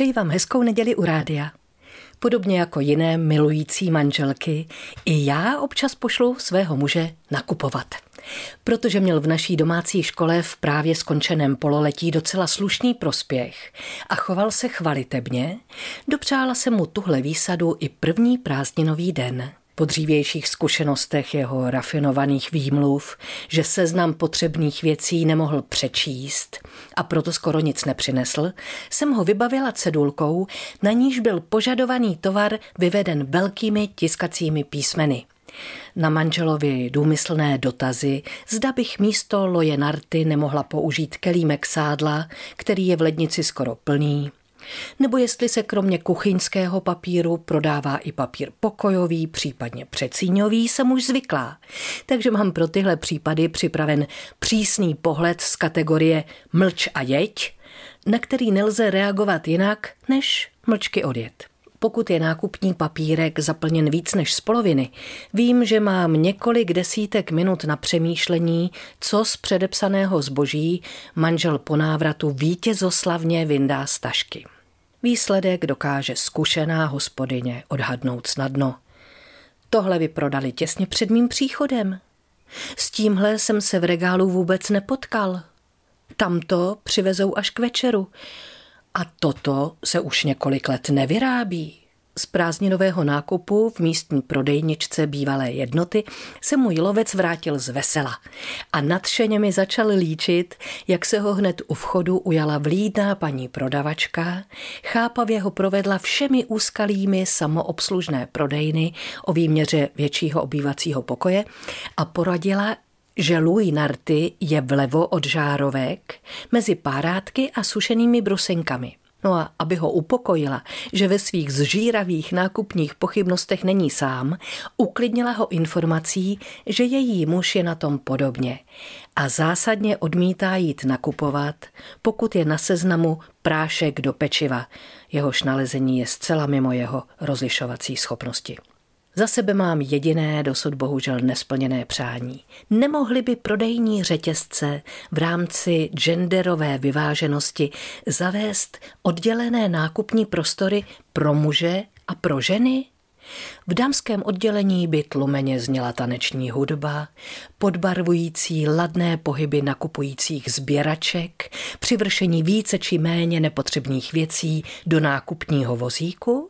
Přeji vám hezkou neděli u rádia. Podobně jako jiné milující manželky, i já občas pošlu svého muže nakupovat. Protože měl v naší domácí škole v právě skončeném pololetí docela slušný prospěch a choval se chvalitebně, dopřála se mu tuhle výsadu i první prázdninový den po dřívějších zkušenostech jeho rafinovaných výmluv, že seznam potřebných věcí nemohl přečíst a proto skoro nic nepřinesl, jsem ho vybavila cedulkou, na níž byl požadovaný tovar vyveden velkými tiskacími písmeny. Na manželovi důmyslné dotazy, zda bych místo loje narty nemohla použít kelímek sádla, který je v lednici skoro plný, nebo jestli se kromě kuchyňského papíru prodává i papír pokojový, případně přecíňový, jsem už zvyklá. Takže mám pro tyhle případy připraven přísný pohled z kategorie mlč a jeď, na který nelze reagovat jinak, než mlčky odjet. Pokud je nákupní papírek zaplněn víc než z poloviny, vím, že mám několik desítek minut na přemýšlení, co z předepsaného zboží manžel po návratu vítězoslavně vyndá z tašky. Výsledek dokáže zkušená hospodyně odhadnout snadno. Tohle vyprodali těsně před mým příchodem. S tímhle jsem se v regálu vůbec nepotkal. Tamto přivezou až k večeru. A toto se už několik let nevyrábí. Z prázdninového nákupu v místní prodejničce bývalé jednoty se můj lovec vrátil z vesela a nadšeně mi začal líčit, jak se ho hned u vchodu ujala vlídná paní prodavačka, chápavě ho provedla všemi úskalými samoobslužné prodejny o výměře většího obývacího pokoje a poradila, že Louis Narty je vlevo od žárovek mezi párátky a sušenými brusenkami. No a aby ho upokojila, že ve svých zžíravých nákupních pochybnostech není sám, uklidnila ho informací, že její muž je na tom podobně a zásadně odmítá jít nakupovat, pokud je na seznamu prášek do pečiva. Jehož nalezení je zcela mimo jeho rozlišovací schopnosti. Za sebe mám jediné, dosud bohužel nesplněné přání. Nemohli by prodejní řetězce v rámci genderové vyváženosti zavést oddělené nákupní prostory pro muže a pro ženy? V dámském oddělení by tlumeně zněla taneční hudba, podbarvující ladné pohyby nakupujících sběraček, přivršení více či méně nepotřebných věcí do nákupního vozíku?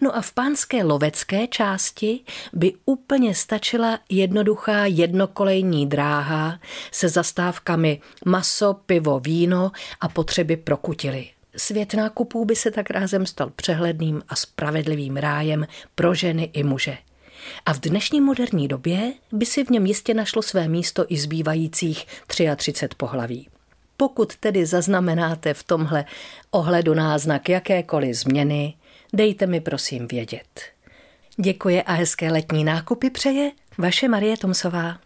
No a v pánské lovecké části by úplně stačila jednoduchá jednokolejní dráha se zastávkami maso, pivo, víno a potřeby pro kutily. Svět nákupů by se tak rázem stal přehledným a spravedlivým rájem pro ženy i muže. A v dnešní moderní době by si v něm jistě našlo své místo i zbývajících 33 pohlaví. Pokud tedy zaznamenáte v tomhle ohledu náznak jakékoliv změny, dejte mi prosím vědět. Děkuji a hezké letní nákupy přeje vaše Marie Tomsová.